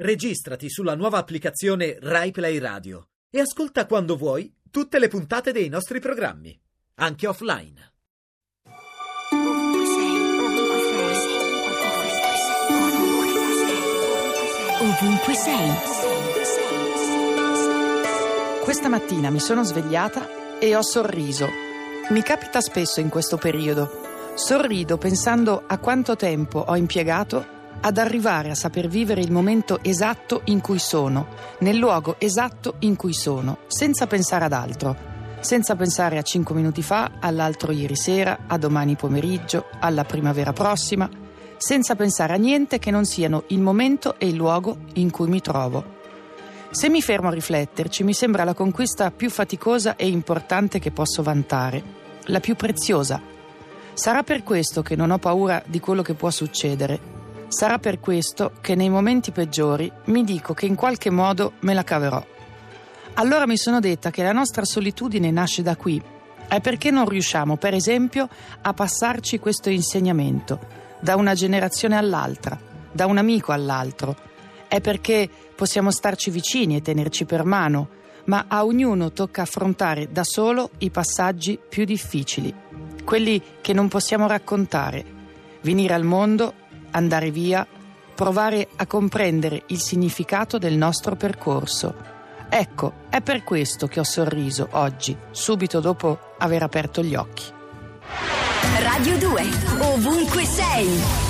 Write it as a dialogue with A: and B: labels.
A: Registrati sulla nuova applicazione RaiPlay Radio e ascolta quando vuoi tutte le puntate dei nostri programmi, anche offline.
B: Ovunque sei. Questa mattina mi sono svegliata e ho sorriso. Mi capita spesso in questo periodo. Sorrido pensando a quanto tempo ho impiegato ad arrivare a saper vivere il momento esatto in cui sono, nel luogo esatto in cui sono, senza pensare ad altro, senza pensare a cinque minuti fa, all'altro ieri sera, a domani pomeriggio, alla primavera prossima, senza pensare a niente che non siano il momento e il luogo in cui mi trovo. Se mi fermo a rifletterci, mi sembra la conquista più faticosa e importante che posso vantare, la più preziosa. Sarà per questo che non ho paura di quello che può succedere Sarà per questo che nei momenti peggiori mi dico che in qualche modo me la caverò. Allora mi sono detta che la nostra solitudine nasce da qui. È perché non riusciamo, per esempio, a passarci questo insegnamento da una generazione all'altra, da un amico all'altro. È perché possiamo starci vicini e tenerci per mano, ma a ognuno tocca affrontare da solo i passaggi più difficili, quelli che non possiamo raccontare, venire al mondo andare via, provare a comprendere il significato del nostro percorso. Ecco, è per questo che ho sorriso oggi, subito dopo aver aperto gli occhi.
C: Radio 2, ovunque sei.